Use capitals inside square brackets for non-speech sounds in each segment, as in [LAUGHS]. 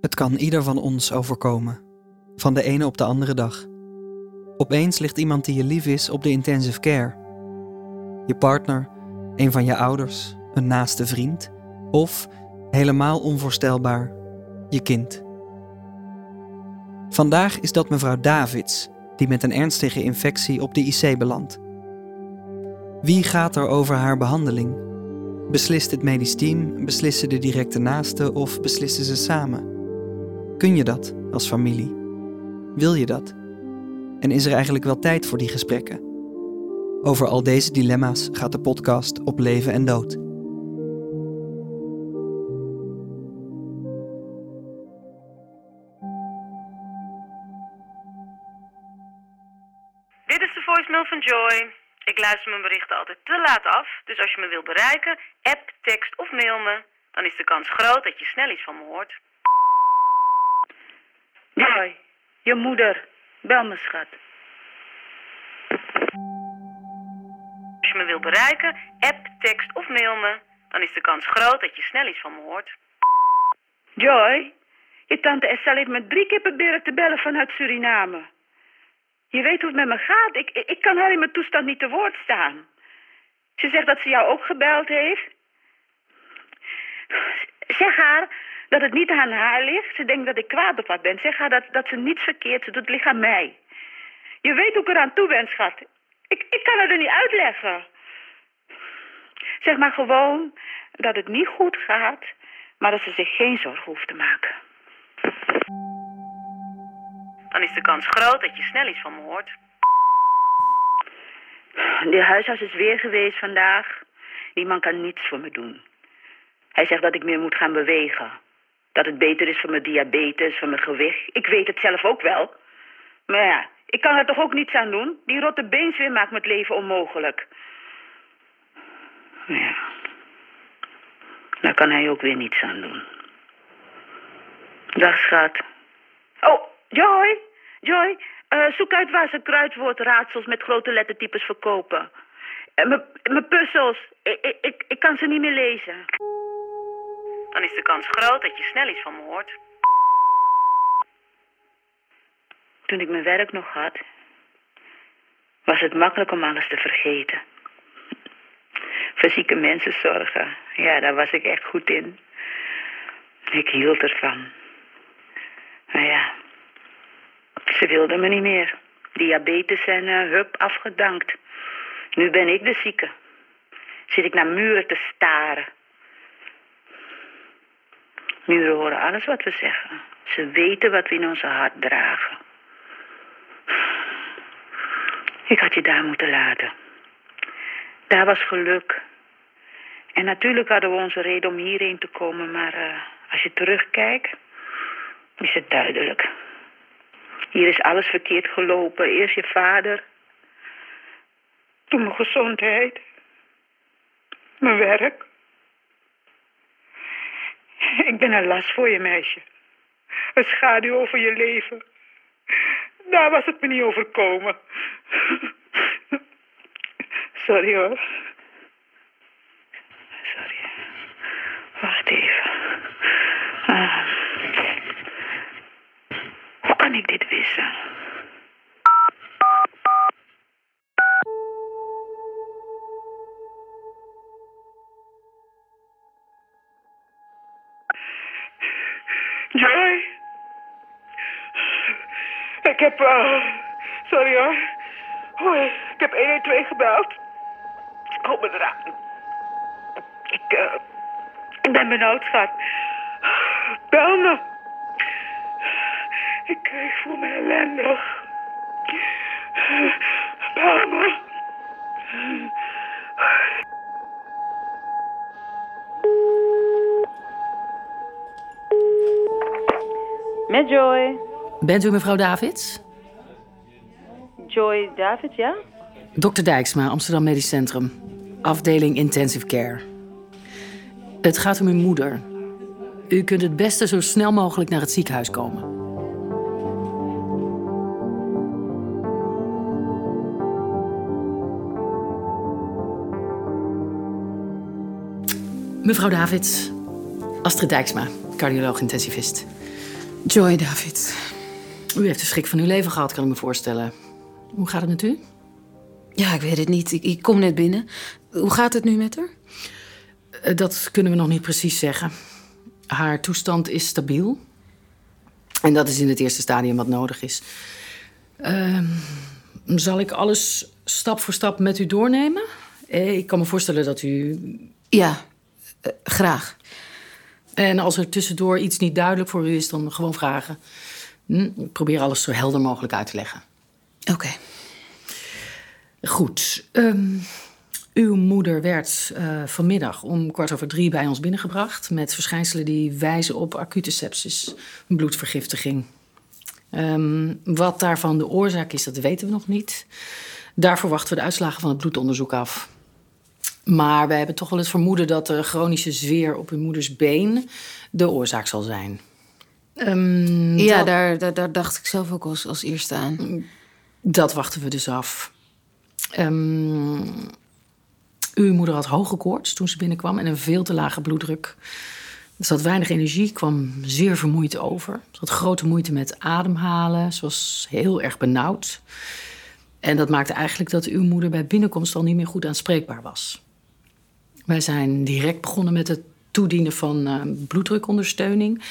Het kan ieder van ons overkomen, van de ene op de andere dag. Opeens ligt iemand die je lief is op de intensive care. Je partner, een van je ouders, een naaste vriend of, helemaal onvoorstelbaar, je kind. Vandaag is dat mevrouw Davids, die met een ernstige infectie op de IC belandt. Wie gaat er over haar behandeling? Beslist het medisch team, beslissen de directe naasten of beslissen ze samen? Kun je dat als familie? Wil je dat? En is er eigenlijk wel tijd voor die gesprekken? Over al deze dilemma's gaat de podcast op leven en dood. Dit is de voicemail van Joy. Ik luister mijn berichten altijd te laat af, dus als je me wilt bereiken, app, tekst of mail me, dan is de kans groot dat je snel iets van me hoort. Joy, je moeder. Bel me, schat. Als je me wilt bereiken, app, tekst of mail me, dan is de kans groot dat je snel iets van me hoort. Joy, je tante Estelle heeft me drie keer proberen te bellen vanuit Suriname. Je weet hoe het met me gaat. Ik, ik, kan haar in mijn toestand niet te woord staan. Ze zegt dat ze jou ook gebeld heeft. Zeg haar dat het niet aan haar ligt. Ze denkt dat ik kwaad op haar ben. Zeg haar dat, dat ze niets verkeerd doet. Het ligt aan mij. Je weet hoe ik eraan toe ben, schat. Ik, ik kan het er niet uitleggen. Zeg maar gewoon dat het niet goed gaat, maar dat ze zich geen zorgen hoeft te maken. Dan is de kans groot dat je snel iets van me hoort. De huisarts is weer geweest vandaag. Die man kan niets voor me doen. Hij zegt dat ik meer moet gaan bewegen. Dat het beter is voor mijn diabetes, voor mijn gewicht. Ik weet het zelf ook wel. Maar ja, ik kan er toch ook niets aan doen? Die rotte beensweer maakt mijn leven onmogelijk. Ja. Daar kan hij ook weer niets aan doen. Dag, schat. Oh, Joy. Joy, eh, zoek uit waar ze kruidwoordraadsels met grote lettertypes verkopen. Eh, mijn- puzzels. Ik, ik, ik kan ze niet meer lezen. Dan is de kans groot dat je snel iets van me hoort. Toen ik mijn werk nog had, was het makkelijk om alles te vergeten. Voor zieke mensen zorgen, ja, daar was ik echt goed in. Ik hield ervan. Maar ja, ze wilden me niet meer. Diabetes en eh, hup, afgedankt. Nu ben ik de zieke. Zit ik naar muren te staren. Muren horen alles wat we zeggen. Ze weten wat we in onze hart dragen. Ik had je daar moeten laten. Daar was geluk. En natuurlijk hadden we onze reden om hierheen te komen, maar eh, als je terugkijkt, is het duidelijk. Hier is alles verkeerd gelopen. Eerst je vader, toen mijn gezondheid, mijn werk. [LAUGHS] Ik ben een last voor je, meisje. Een schaduw over je leven. Daar was het me niet overkomen. [LAUGHS] Sorry hoor. Sorry. Wacht even. Ah. Hoe kan ik dit wissen? Ik heb... eh, sorry hoor. Hoi, ik heb 112 gebeld. Kom me eraan. Ik, eh, ik ben benauwd, schat. Bel me. Ik, voel me ellendig. Bel me. Joy. Bent u mevrouw Davids? Joy David, ja? Dr. Dijksma, Amsterdam Medisch Centrum. Afdeling Intensive Care. Het gaat om uw moeder. U kunt het beste zo snel mogelijk naar het ziekenhuis komen. Mevrouw Davids, Astrid Dijksma, cardioloog-intensivist. Joy, David. U heeft de schrik van uw leven gehad, kan ik me voorstellen. Hoe gaat het met u? Ja, ik weet het niet. Ik, ik kom net binnen. Hoe gaat het nu met haar? Eh, Dat kunnen we nog niet precies zeggen. Haar toestand is stabiel. En dat is in het eerste stadium wat nodig is. Ehm, zal ik alles stap voor stap met u doornemen? Eh, Ik kan me voorstellen dat u. Ja, eh, graag. En als er tussendoor iets niet duidelijk voor u is, dan gewoon vragen. Hm, Ik probeer alles zo helder mogelijk uit te leggen. Oké. Goed. ehm, uw moeder werd eh, vanmiddag om kwart over drie bij ons binnengebracht... met verschijnselen die wijzen op acute sepsis, een bloedvergiftiging. Ehm, wat daarvan de oorzaak is, dat weten we nog niet. Daarvoor wachten we de uitslagen van het bloedonderzoek af. Maar we hebben toch wel het vermoeden dat de chronische zweer op uw moeders been de oorzaak zal zijn. Ehm, Ja, dat- daar, daar, daar dacht ik zelf ook als, als eerste aan. Dat wachten we dus af. Ehm, uw moeder had hoge koorts toen ze binnenkwam en een veel te lage bloeddruk. Ze had weinig energie, kwam zeer vermoeid over. Ze had grote moeite met ademhalen. Ze was heel erg benauwd. En dat maakte eigenlijk dat uw moeder bij binnenkomst al niet meer goed aanspreekbaar was. Wij zijn direct begonnen met het toedienen van eh, bloeddrukondersteuning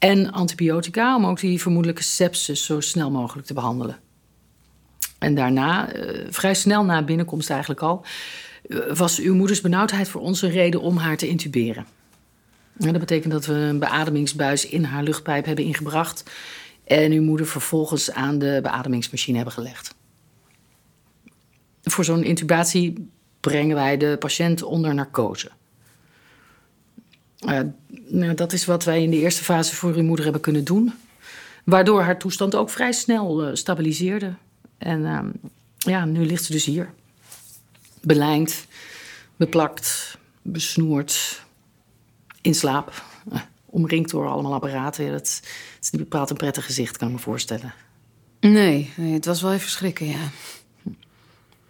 en antibiotica om ook die vermoedelijke sepsis zo snel mogelijk te behandelen. En daarna, eh, vrij snel na binnenkomst eigenlijk al, eh, was uw moeders benauwdheid voor ons een reden om haar te intuberen. En dat betekent dat we een beademingsbuis in haar luchtpijp hebben ingebracht en uw moeder vervolgens aan de beademingsmachine hebben gelegd. Voor zo'n intubatie brengen wij de patiënt onder narcose. Eh, nou, dat is wat wij in de eerste fase voor uw moeder hebben kunnen doen. Waardoor haar toestand ook vrij snel eh, stabiliseerde. En ehm, ja, nu ligt ze dus hier. Belijnd, beplakt, besnoerd, in slaap. Eh, omringd door allemaal apparaten. Ja, dat, het is niet bepaald een prettig gezicht, kan ik me voorstellen. Nee, nee, het was wel even schrikken, ja.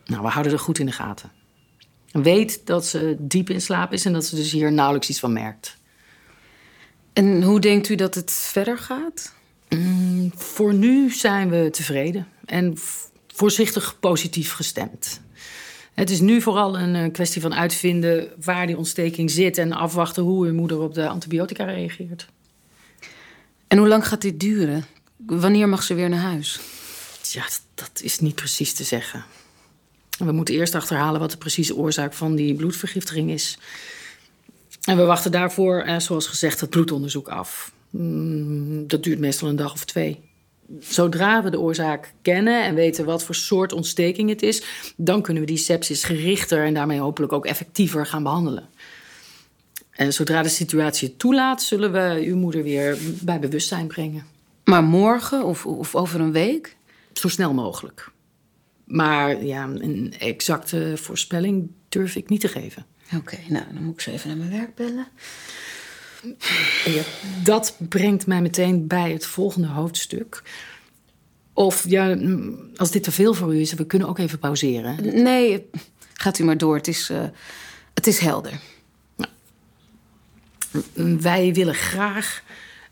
Nou, we houden er goed in de gaten. Weet dat ze diep in slaap is en dat ze dus hier nauwelijks iets van merkt. En hoe denkt u dat het verder gaat? Mm, voor nu zijn we tevreden en voorzichtig positief gestemd. Het is nu vooral een eh, kwestie van uitvinden waar die ontsteking zit en afwachten hoe uw moeder op de antibiotica reageert. En hoe lang gaat dit duren? Wanneer mag ze weer naar huis? Ja, dat is niet precies te zeggen. We moeten eerst achterhalen wat de precieze oorzaak van die bloedvergiftiging is. En we wachten daarvoor, eh, zoals gezegd, het bloedonderzoek af. Mm, dat duurt meestal een dag of twee. Zodra we de oorzaak kennen en weten wat voor soort ontsteking het is, dan kunnen we die sepsis gerichter en daarmee hopelijk ook effectiever gaan behandelen. En zodra de situatie het toelaat, zullen we uw moeder weer bij bewustzijn brengen. Maar morgen of, of over een week? Zo snel mogelijk. Maar ja, een exacte voorspelling durf ik niet te geven. Oké, nou, dan moet ik zo even naar mijn werk bellen. Ja, dat brengt mij meteen bij het volgende hoofdstuk. Of ja, als dit te veel voor u is, we kunnen ook even pauzeren. Nee, gaat u maar door. Het is, eh, het is helder. Wij willen graag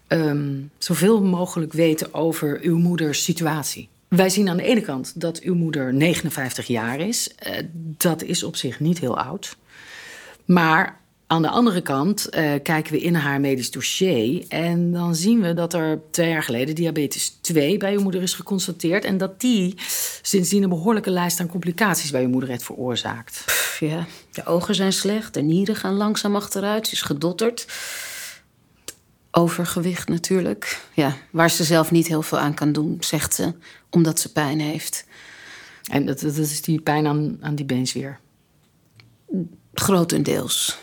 ehm, zoveel mogelijk weten over uw moeders situatie. Wij zien aan de ene kant dat uw moeder 59 jaar is. Eh, dat is op zich niet heel oud. Maar aan de andere kant eh, kijken we in haar medisch dossier. En dan zien we dat er twee jaar geleden diabetes 2 bij uw moeder is geconstateerd. En dat die sindsdien een behoorlijke lijst aan complicaties bij uw moeder heeft veroorzaakt. Ja, de ogen zijn slecht, de nieren gaan langzaam achteruit. Ze is gedotterd. Overgewicht natuurlijk. Ja, waar ze zelf niet heel veel aan kan doen, zegt ze, omdat ze pijn heeft. En dat, dat is die pijn aan, aan die beenzweer. Grotendeels.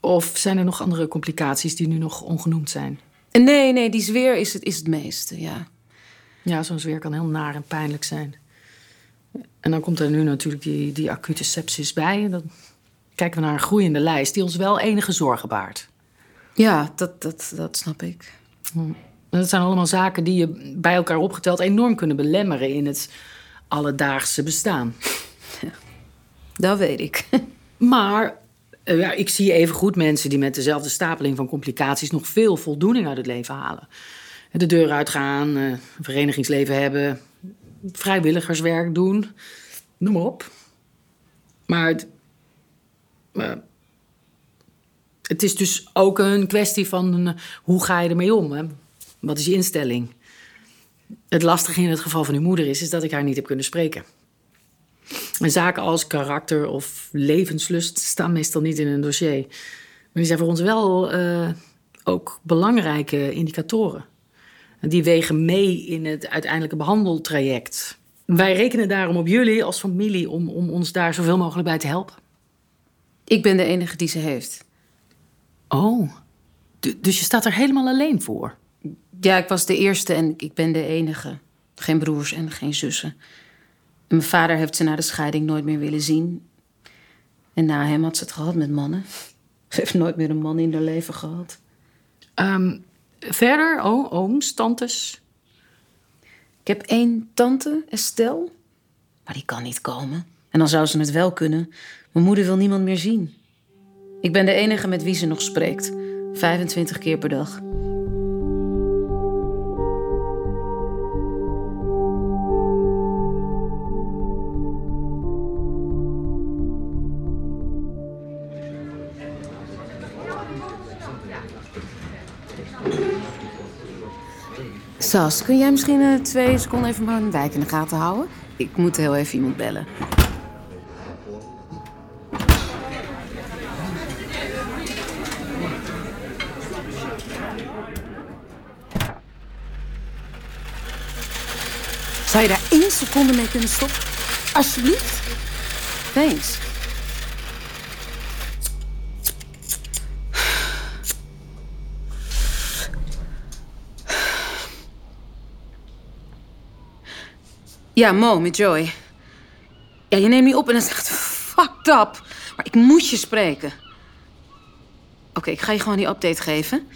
Of zijn er nog andere complicaties die nu nog ongenoemd zijn? Nee, nee, die zweer is het, is het meeste, ja. Ja, zo'n zweer kan heel naar en pijnlijk zijn. En dan komt er nu natuurlijk die, die acute sepsis bij. En dan kijken we naar een groeiende lijst die ons wel enige zorgen baart. Ja, dat, dat, dat snap ik. Dat zijn allemaal zaken die je bij elkaar opgeteld enorm kunnen belemmeren in het alledaagse bestaan. Dat weet ik. [LAUGHS] Maar eh, ja, ik zie even goed mensen die met dezelfde stapeling van complicaties nog veel voldoening uit het leven halen. De deur uitgaan, eh, een verenigingsleven hebben, vrijwilligerswerk doen, noem maar op. Maar het, eh, het is dus ook een kwestie van eh, hoe ga je ermee om? Wat is je instelling? Het lastige in het geval van uw moeder is, is dat ik haar niet heb kunnen spreken. En zaken als karakter of levenslust staan meestal niet in een dossier. Maar die zijn voor ons wel eh, ook belangrijke indicatoren. En die wegen mee in het uiteindelijke behandeltraject. Wij rekenen daarom op jullie als familie om, om ons daar zoveel mogelijk bij te helpen. Ik ben de enige die ze heeft. Oh, D- dus je staat er helemaal alleen voor? Ja, ik was de eerste en ik ben de enige. Geen broers en geen zussen. En mijn vader heeft ze na de scheiding nooit meer willen zien. En na hem had ze het gehad met mannen. Ze heeft nooit meer een man in haar leven gehad. Ehm, verder, oh, ooms, tantes. Ik heb één tante, Estelle. Maar die kan niet komen. En dan zou ze het wel kunnen. Mijn moeder wil niemand meer zien. Ik ben de enige met wie ze nog spreekt. 25 keer per dag. Sas, kun jij misschien eh, twee seconden even mijn wijk in de gaten houden? Ik moet heel even iemand bellen. Zou je daar één seconde mee kunnen stoppen? Alsjeblieft. Thanks. Ja, Mo, met Joy. Ja, je neemt niet op en dat is echt fucked up. Maar ik moet je spreken. Oké, ik ga je gewoon die update geven.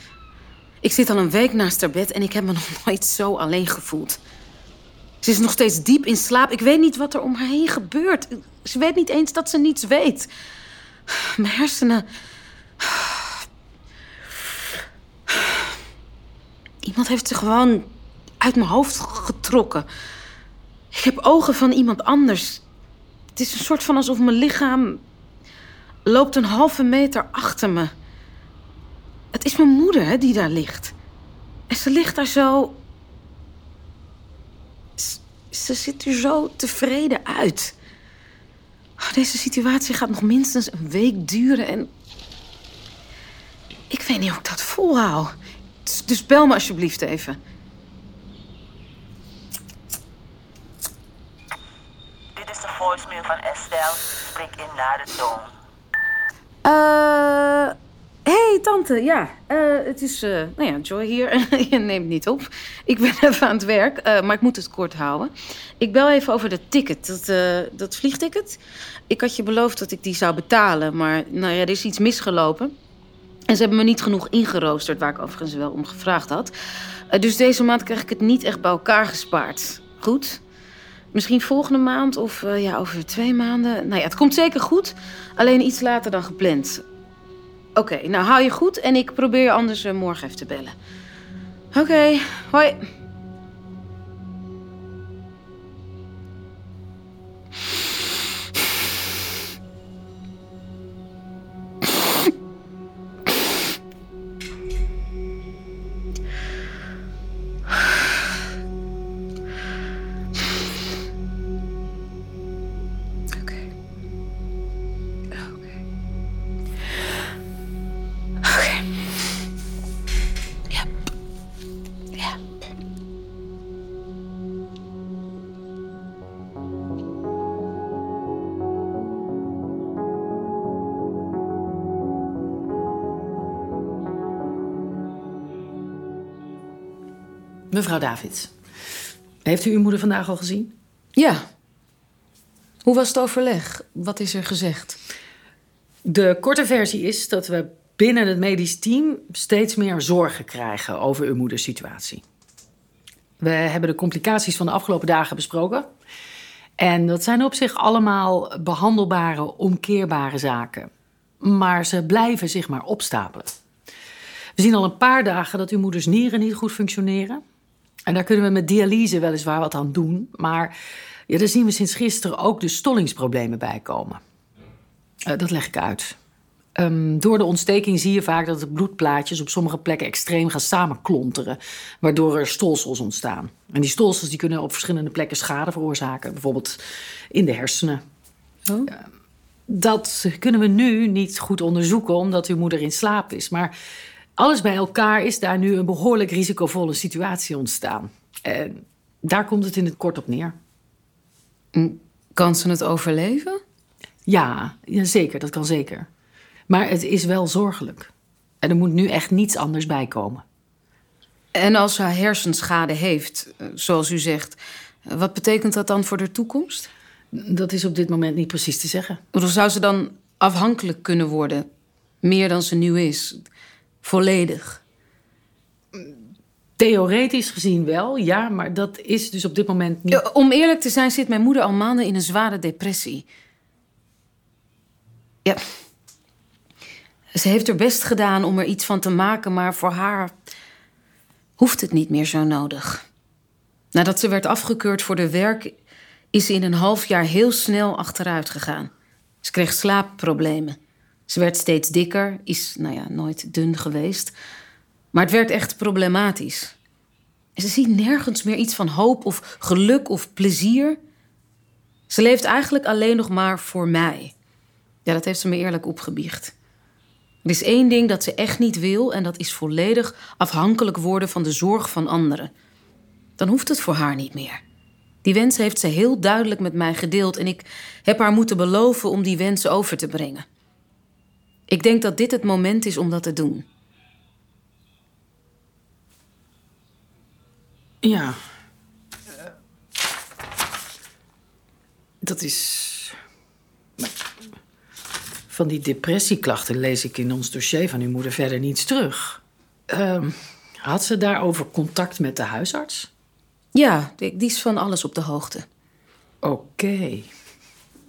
Ik zit al een week naast haar bed en ik heb me nog [LAUGHS] nooit zo alleen gevoeld. Ze is nog steeds diep in slaap. Ik weet niet wat er om haar heen gebeurt. Ze weet niet eens dat ze niets weet. Mijn hersenen. Iemand heeft ze gewoon uit mijn hoofd getrokken. Ik heb ogen van iemand anders. Het is een soort van alsof mijn lichaam loopt een halve meter achter me. Het is mijn moeder die daar ligt. En ze ligt daar zo. Ze, ziet er zo tevreden uit. Oh, Deze situatie gaat nog minstens een week duren en. Ik weet niet hoe ik dat volhoud. Dus, dus bel me alsjeblieft even. Dit is de voicemail van Estelle. Spreek in na de toon. Eh. Tante, ja. eh, het is, eh, nou ja, Joy hier. [LAUGHS] Je neemt niet op. Ik ben [LAUGHS] even aan het werk, eh, maar ik moet het kort houden. Ik bel even over dat ticket, dat, dat vliegticket. Ik had je beloofd dat ik die zou betalen, maar nou ja, er is iets misgelopen. En ze hebben me niet genoeg ingeroosterd, waar ik overigens wel om gevraagd had. Dus deze maand krijg ik het niet echt bij elkaar gespaard. Goed? Misschien volgende maand of ja, over twee maanden. Nou ja, het komt zeker goed. Alleen iets later dan gepland. Oké, nou hou je goed en ik probeer je anders eh, morgen even te bellen. Oké, hoi. Mevrouw Davids, heeft u uw moeder vandaag al gezien? Ja. Hoe was het overleg? Wat is er gezegd? De korte versie is dat we binnen het medisch team steeds meer zorgen krijgen over uw moeders situatie. We hebben de complicaties van de afgelopen dagen besproken. En dat zijn op zich allemaal behandelbare, omkeerbare zaken. Maar ze blijven zich maar opstapelen. We zien al een paar dagen dat uw moeders nieren niet goed functioneren. En daar kunnen we met dialyse weliswaar wat aan doen. Maar ja, daar zien we sinds gisteren ook de stollingsproblemen bij komen. Eh, dat leg ik uit. Ehm, door de ontsteking zie je vaak dat de bloedplaatjes op sommige plekken extreem gaan samenklonteren, waardoor er stolsels ontstaan. En die stolsels die kunnen op verschillende plekken schade veroorzaken, bijvoorbeeld in de hersenen. Oh. Dat kunnen we nu niet goed onderzoeken omdat uw moeder in slaap is. Maar alles bij elkaar is daar nu een behoorlijk risicovolle situatie ontstaan. En daar komt het in het kort op neer. Kan ze het overleven? Ja, ja, zeker, dat kan zeker. Maar het is wel zorgelijk. En er moet nu echt niets anders bij komen. En als ze hersenschade heeft, eh, zoals u zegt, wat betekent dat dan voor de toekomst? Dat is op dit moment niet precies te zeggen. Of zou ze dan afhankelijk kunnen worden, meer dan ze nu is, volledig? Theoretisch gezien wel, ja, maar dat is dus op dit moment niet. Ja, om eerlijk te zijn zit mijn moeder al maanden in een zware depressie. Ja. Ze heeft er best gedaan om er iets van te maken, maar voor haar hoeft het niet meer zo nodig. Nadat ze werd afgekeurd voor de werk, is ze in een half jaar heel snel achteruit gegaan. Ze kreeg slaapproblemen. Ze werd steeds dikker, is nou ja, nooit dun geweest. Maar het werd echt problematisch. Ze ziet nergens meer iets van hoop of geluk of plezier. Ze leeft eigenlijk alleen nog maar voor mij. Ja, dat heeft ze me eerlijk opgebiecht. Er is één ding dat ze echt niet wil en dat is volledig afhankelijk worden van de zorg van anderen. Dan hoeft het voor haar niet meer. Die wens heeft ze heel duidelijk met mij gedeeld en ik heb haar moeten beloven om die wens over te brengen. Ik denk dat dit het moment is om dat te doen. Ja. Dat is. Van die depressieklachten lees ik in ons dossier van uw moeder verder niets terug. Ehm, had ze daarover contact met de huisarts? Ja, die die is van alles op de hoogte. Oké.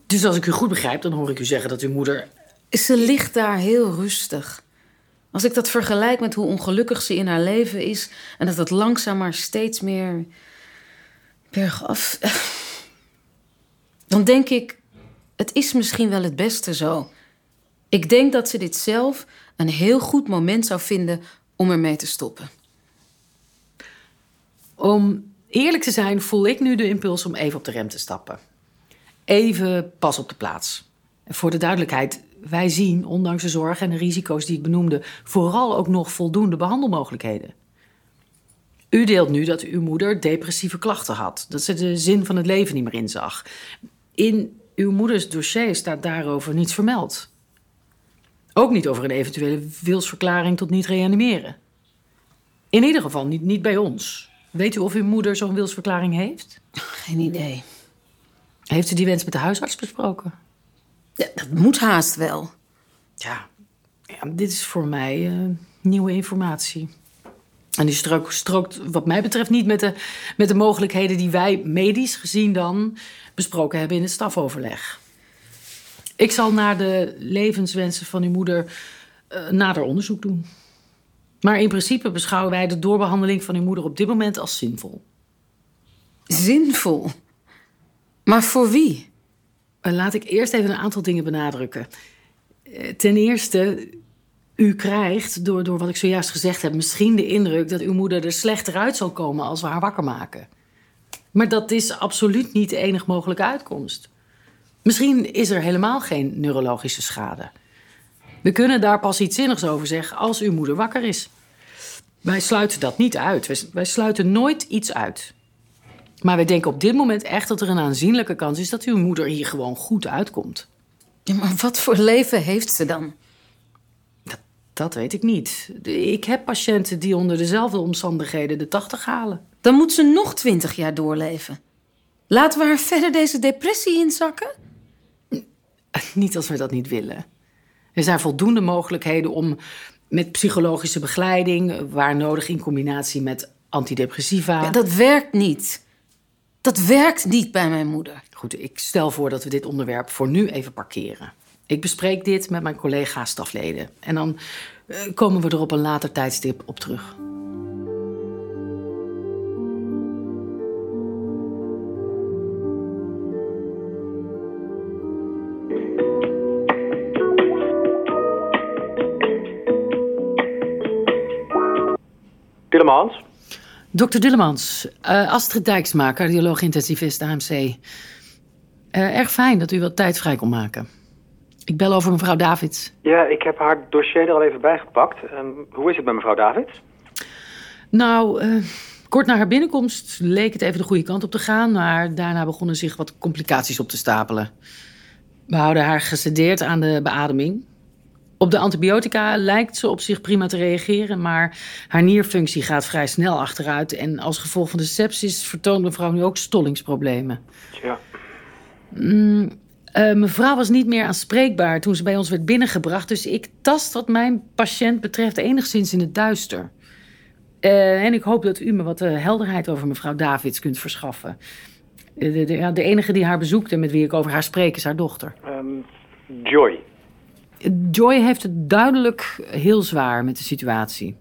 Dus als ik u goed begrijp, dan hoor ik u zeggen dat uw moeder. Ze ligt daar heel rustig. Als ik dat vergelijk met hoe ongelukkig ze in haar leven is en dat het langzaam maar steeds meer bergaf. Dan denk ik, het is misschien wel het beste zo. Ik denk dat ze dit zelf een heel goed moment zou vinden om ermee te stoppen. Om eerlijk te zijn, voel ik nu de impuls om even op de rem te stappen. Even pas op de plaats. En voor de duidelijkheid, wij zien, ondanks de zorgen en de risico's die ik benoemde, vooral ook nog voldoende behandelmogelijkheden. U deelt nu dat uw moeder depressieve klachten had, dat ze de zin van het leven niet meer inzag. In uw moeders dossier staat daarover niets vermeld. Ook niet over een eventuele wilsverklaring tot niet reanimeren. In ieder geval niet, niet bij ons. Weet u of uw moeder zo'n wilsverklaring heeft? Geen idee. Heeft u die wens met de huisarts besproken? Ja, dat moet haast wel. Ja, ja dit is voor mij eh, nieuwe informatie. En die strook, strookt wat mij betreft niet met de, met de mogelijkheden die wij medisch gezien dan besproken hebben in het stafoverleg. Ik zal naar de levenswensen van uw moeder eh, nader onderzoek doen. Maar in principe beschouwen wij de doorbehandeling van uw moeder op dit moment als zinvol. Zinvol. Maar voor wie? Eh, Laat ik eerst even een aantal dingen benadrukken. Eh, Ten eerste, u krijgt door, door wat ik zojuist gezegd heb, misschien de indruk dat uw moeder er slechter uit zal komen als we haar wakker maken. Maar dat is absoluut niet de enige mogelijke uitkomst. Misschien is er helemaal geen neurologische schade. We kunnen daar pas iets zinnigs over zeggen als uw moeder wakker is. Wij sluiten dat niet uit. Wij, wij sluiten nooit iets uit. Maar wij denken op dit moment echt dat er een aanzienlijke kans is dat uw moeder hier gewoon goed uitkomt. Ja, maar wat voor leven heeft ze dan? Dat weet ik niet. Ik heb patiënten die onder dezelfde omstandigheden de 80 halen. Dan moet ze nog twintig jaar doorleven. Laten we haar verder deze depressie inzakken? [LAUGHS] Niet als we dat niet willen. Er zijn voldoende mogelijkheden om met psychologische begeleiding, waar nodig in combinatie met antidepressiva. Ja, dat werkt niet. Dat werkt niet bij mijn moeder. Goed, ik stel voor dat we dit onderwerp voor nu even parkeren. Ik bespreek dit met mijn collega-stafleden. En dan eh, komen we er op een later tijdstip op terug. Tillemans? Dokter Dillemans, eh, Astrid Dijksma, cardioloog intensivist AMC. Eh, erg fijn dat u wat tijd vrij kon maken. Ik bel over mevrouw Davids. Ja, ik heb haar dossier er al even bijgepakt. Ehm, hoe is het met mevrouw Davids? Nou, eh, kort na haar binnenkomst leek het even de goede kant op te gaan, maar daarna begonnen zich wat complicaties op te stapelen. We houden haar gesedeerd aan de beademing. Op de antibiotica lijkt ze op zich prima te reageren, maar haar nierfunctie gaat vrij snel achteruit. En als gevolg van de sepsis vertoont mevrouw nu ook stollingsproblemen. Ja. Mm, eh, mevrouw was niet meer aanspreekbaar toen ze bij ons werd binnengebracht, dus ik tast wat mijn patiënt betreft enigszins in het duister. Eh, en ik hoop dat u me wat eh, helderheid over mevrouw Davids kunt verschaffen. De, de enige die haar bezoekt en met wie ik over haar spreek is haar dochter. Ehm, Joy. Joy heeft het duidelijk heel zwaar met de situatie.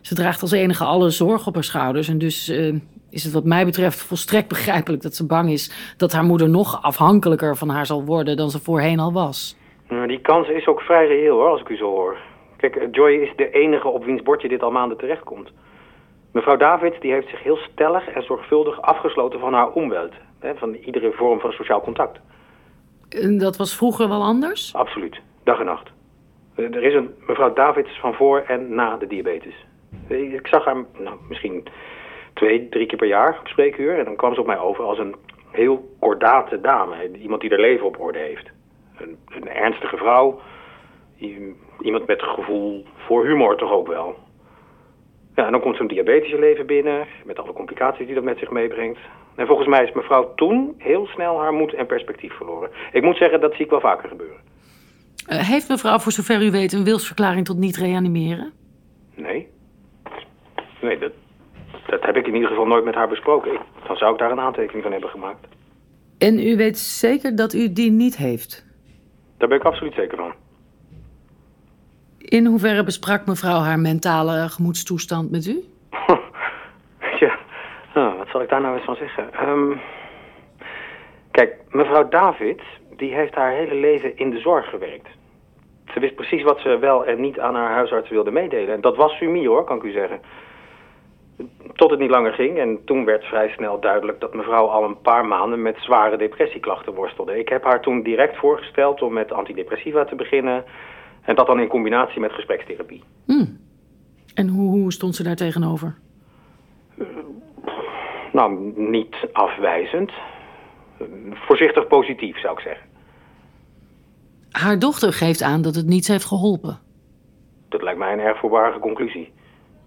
Ze draagt als enige alle zorg op haar schouders. En dus eh, is het wat mij betreft volstrekt begrijpelijk dat ze bang is dat haar moeder nog afhankelijker van haar zal worden dan ze voorheen al was. Nou, die kans is ook vrij reëel hoor, als ik u zo hoor. Kijk, eh, Joy is de enige op wiens bordje dit al maanden terechtkomt. Mevrouw Davids die heeft zich heel stellig en zorgvuldig afgesloten van haar omweld. Hè, van iedere vorm van sociaal contact. En dat was vroeger wel anders? Absoluut. Dag en nacht. Eh, Er is een mevrouw Davids van voor en na de diabetes. Eh, Ik zag haar nou, misschien twee, drie keer per jaar op spreekuur. En dan kwam ze op mij over als een heel kordate dame. Iemand die haar leven op orde heeft. Een, een ernstige vrouw. Iemand met gevoel voor humor toch ook wel. Ja, en dan komt zo'n diabetische leven binnen. Met alle complicaties die dat met zich meebrengt. En volgens mij is mevrouw toen heel snel haar moed en perspectief verloren. Ik moet zeggen, dat zie ik wel vaker gebeuren. Eh, heeft mevrouw voor zover u weet een wilsverklaring tot niet reanimeren? Nee. Nee, dat, dat heb ik in ieder geval nooit met haar besproken. Ik, dan zou ik daar een aantekening van hebben gemaakt. En u weet zeker dat u die niet heeft? Daar ben ik absoluut zeker van. In hoeverre besprak mevrouw haar mentale gemoedstoestand met u? [LAUGHS] ja, nou, wat zal ik daar nou eens van zeggen? Ehm, kijk, mevrouw David, die heeft haar hele leven in de zorg gewerkt. Ze wist precies wat ze wel en niet aan haar huisarts wilde meedelen. En dat was sumie hoor, kan ik u zeggen. Tot het niet langer ging en toen werd vrij snel duidelijk dat mevrouw al een paar maanden met zware depressieklachten worstelde. Ik heb haar toen direct voorgesteld om met antidepressiva te beginnen. En dat dan in combinatie met gesprekstherapie. Hm. En hoe, hoe stond ze daar tegenover? Nou, niet afwijzend. Voorzichtig positief, zou ik zeggen. Haar dochter geeft aan dat het niets heeft geholpen. Dat lijkt mij een erg voorbarige conclusie.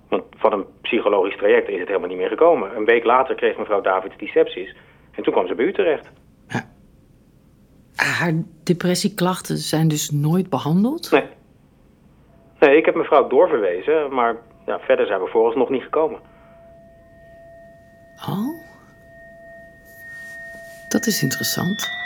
Want van een psychologisch traject is het helemaal niet meer gekomen. Een week later kreeg mevrouw Davids die sepsis. En toen kwam ze bij u terecht. Haar depressieklachten zijn dus nooit behandeld? Nee. Nee, ik heb mevrouw doorverwezen, maar ja, verder zijn we vooralsnog niet gekomen. Oh? Dat is interessant.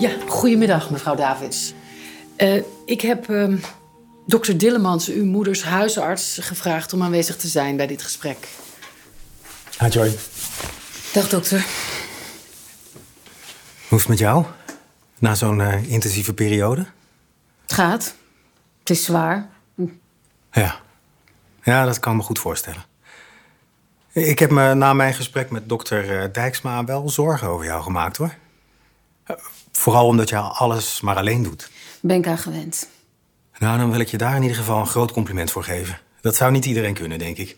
Ja, goedemiddag, mevrouw Davids. Eh, ik heb ehm, dokter Dillemans, uw moeders huisarts, gevraagd om aanwezig te zijn bij dit gesprek. Hi Joy. Dag, dokter. Hoe is het met jou? Na zo'n eh, intensieve periode? Het gaat. Het is zwaar. Ja. Ja, dat kan me goed voorstellen. Ik heb me na mijn gesprek met dokter eh, Dijksma wel zorgen over jou gemaakt, hoor. Vooral omdat je alles maar alleen doet. Ben ik aan gewend. Nou, dan wil ik je daar in ieder geval een groot compliment voor geven. Dat zou niet iedereen kunnen, denk ik.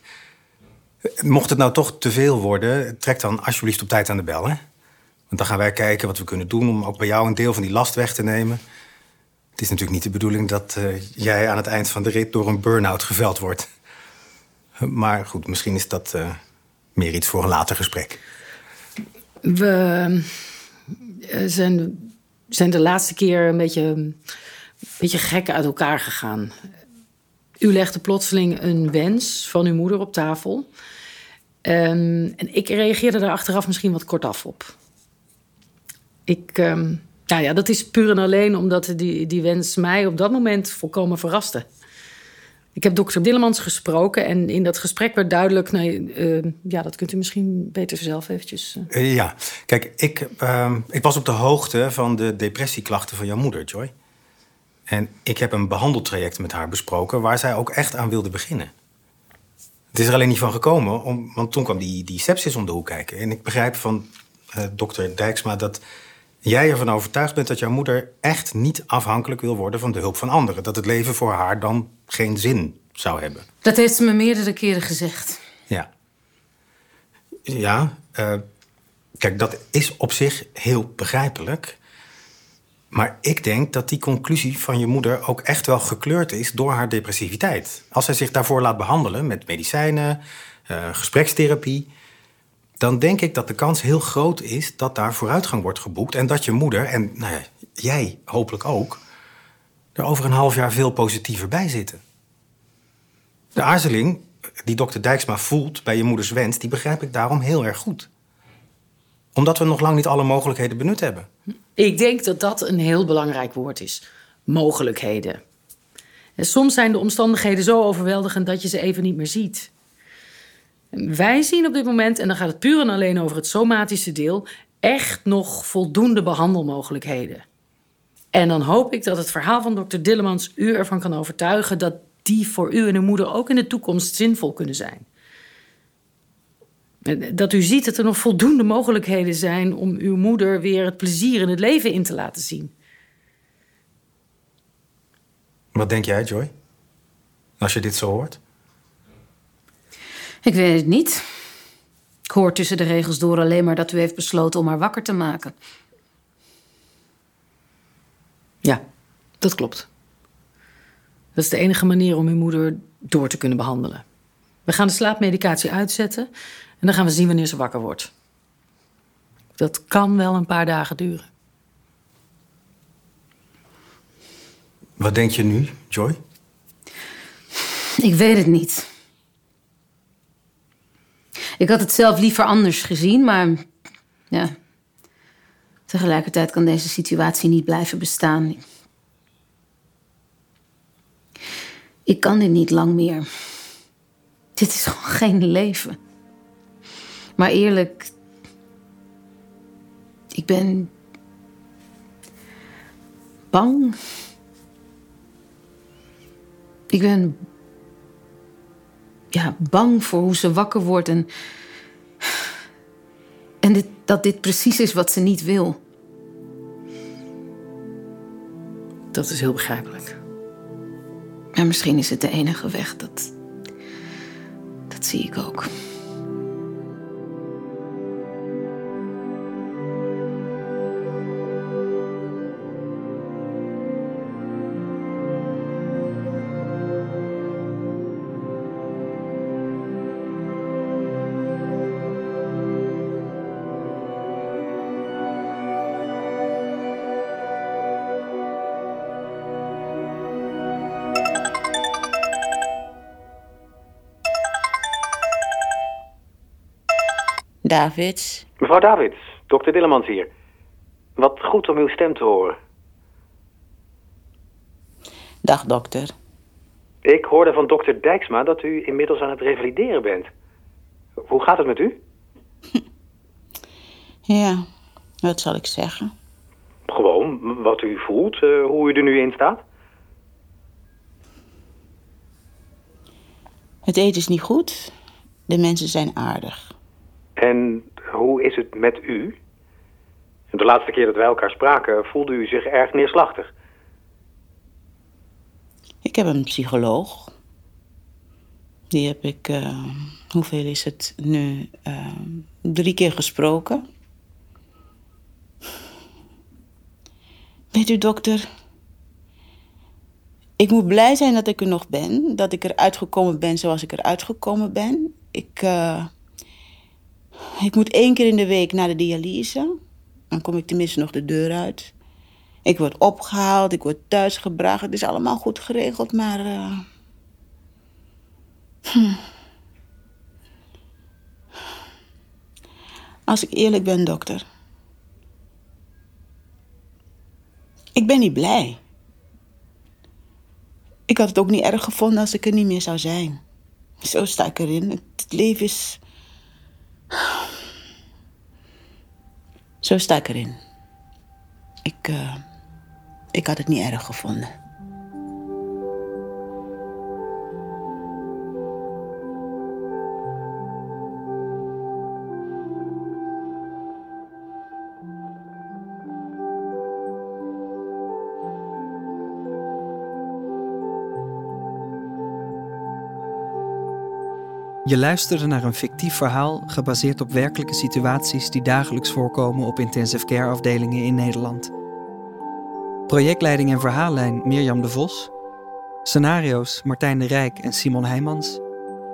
Mocht het nou toch te veel worden, trek dan alsjeblieft op tijd aan de bel, hè? Want dan gaan wij kijken wat we kunnen doen om ook bij jou een deel van die last weg te nemen. Het is natuurlijk niet de bedoeling dat eh, jij aan het eind van de rit door een burn-out geveld wordt. Maar goed, misschien is dat eh, meer iets voor een later gesprek. We zijn, zijn de laatste keer een beetje, een beetje gek uit elkaar gegaan. U legde plotseling een wens van uw moeder op tafel. Ehm, en ik reageerde daar achteraf misschien wat kortaf op. Ik, ehm, nou ja, dat is puur en alleen omdat die, die wens mij op dat moment volkomen verraste. Ik heb dokter Dillemans gesproken en in dat gesprek werd duidelijk... Nee, eh, ja, dat kunt u misschien beter zelf eventjes... eh. Eh, ja, kijk, ik, ehm, ik was op de hoogte van de depressieklachten van jouw moeder, Joy. En ik heb een behandeltraject met haar besproken... waar zij ook echt aan wilde beginnen. Het is er alleen niet van gekomen, om, want toen kwam die, die sepsis om de hoek kijken. En ik begrijp van dokter Dijksma dat jij ervan overtuigd bent... dat jouw moeder echt niet afhankelijk wil worden van de hulp van anderen. Dat het leven voor haar dan geen zin zou hebben. Dat heeft ze me meerdere keren gezegd. Ja. Ja, eh, kijk, dat is op zich heel begrijpelijk. Maar ik denk dat die conclusie van je moeder ook echt wel gekleurd is door haar depressiviteit. Als zij zich daarvoor laat behandelen met medicijnen, eh, gesprekstherapie, dan denk ik dat de kans heel groot is dat daar vooruitgang wordt geboekt en dat je moeder en nou ja, jij hopelijk ook er over een half jaar veel positiever bij zitten. De aarzeling die dokter Dijksma voelt bij je moeders wens, die begrijp ik daarom heel erg goed. Omdat we nog lang niet alle mogelijkheden benut hebben. Ik denk dat dat een heel belangrijk woord is. Mogelijkheden. En soms zijn de omstandigheden zo overweldigend dat je ze even niet meer ziet. Wij zien op dit moment, en dan gaat het puur en alleen over het somatische deel, echt nog voldoende behandelmogelijkheden. En dan hoop ik dat het verhaal van dokter Dillemans u ervan kan overtuigen dat die voor u en uw moeder ook in de toekomst zinvol kunnen zijn. Dat u ziet dat er nog voldoende mogelijkheden zijn om uw moeder weer het plezier in het leven in te laten zien. Wat denk jij, Joy? Als je dit zo hoort? Ik weet het niet. Ik hoor tussen de regels door alleen maar dat u heeft besloten om haar wakker te maken. Ja, dat klopt. Dat is de enige manier om uw moeder door te kunnen behandelen. We gaan de slaapmedicatie uitzetten en dan gaan we zien wanneer ze wakker wordt. Dat kan wel een paar dagen duren. Wat denk je nu, Joy? Ik weet het niet. Ik had het zelf liever anders gezien, maar ja. Tegelijkertijd kan deze situatie niet blijven bestaan. Ik kan dit niet lang meer. Dit is gewoon geen leven. Maar eerlijk, ik ben bang. Ik ben ja, bang voor hoe ze wakker wordt en, en dit, dat dit precies is wat ze niet wil. Dat is heel begrijpelijk. Maar misschien is het de enige weg. Dat, dat zie ik ook. Davids. Mevrouw Davids, dokter Dillemans hier. Wat goed om uw stem te horen. Dag dokter. Ik hoorde van dokter Dijksma dat u inmiddels aan het revalideren bent. Hoe gaat het met u? [LAUGHS] Ja, wat zal ik zeggen? Gewoon, wat u voelt, eh, hoe u er nu in staat. Het eten is niet goed. De mensen zijn aardig. En hoe is het met u? De laatste keer dat wij elkaar spraken voelde u zich erg neerslachtig. Ik heb een psycholoog. Die heb ik, uh, hoeveel is het nu? Uh, drie keer gesproken. Weet u, dokter, ik moet blij zijn dat ik er nog ben. Dat ik eruit gekomen ben zoals ik eruit gekomen ben. Ik, uh, ik moet één keer in de week naar de dialyse. Dan kom ik tenminste nog de deur uit. Ik word opgehaald, ik word thuisgebracht. Het is allemaal goed geregeld, maar. Uh... Hm. Als ik eerlijk ben, dokter. Ik ben niet blij. Ik had het ook niet erg gevonden als ik er niet meer zou zijn. Zo sta ik erin. Het leven is. Zo sta ik erin. Ik, uh, ik had het niet erg gevonden. Je luisterde naar een fictief verhaal gebaseerd op werkelijke situaties die dagelijks voorkomen op intensive care afdelingen in Nederland. Projectleiding en verhaallijn Mirjam de Vos. Scenario's Martijn de Rijk en Simon Heijmans.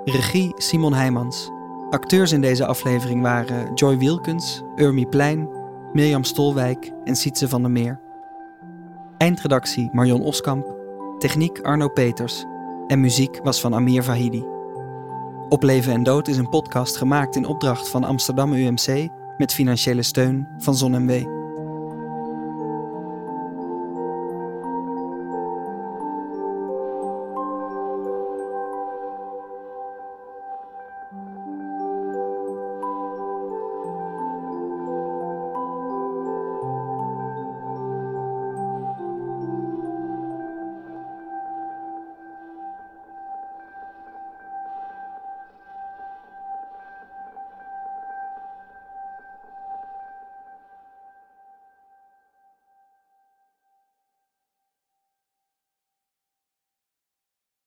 Regie Simon Heijmans. Acteurs in deze aflevering waren Joy Wilkens, Urmi Plein, Mirjam Stolwijk en Sietse van der Meer. Eindredactie Marion Oskamp. Techniek Arno Peters. En muziek was van Amir Vahidi. Op Leven en Dood is een podcast gemaakt in opdracht van Amsterdam UMC met financiële steun van ZonMW.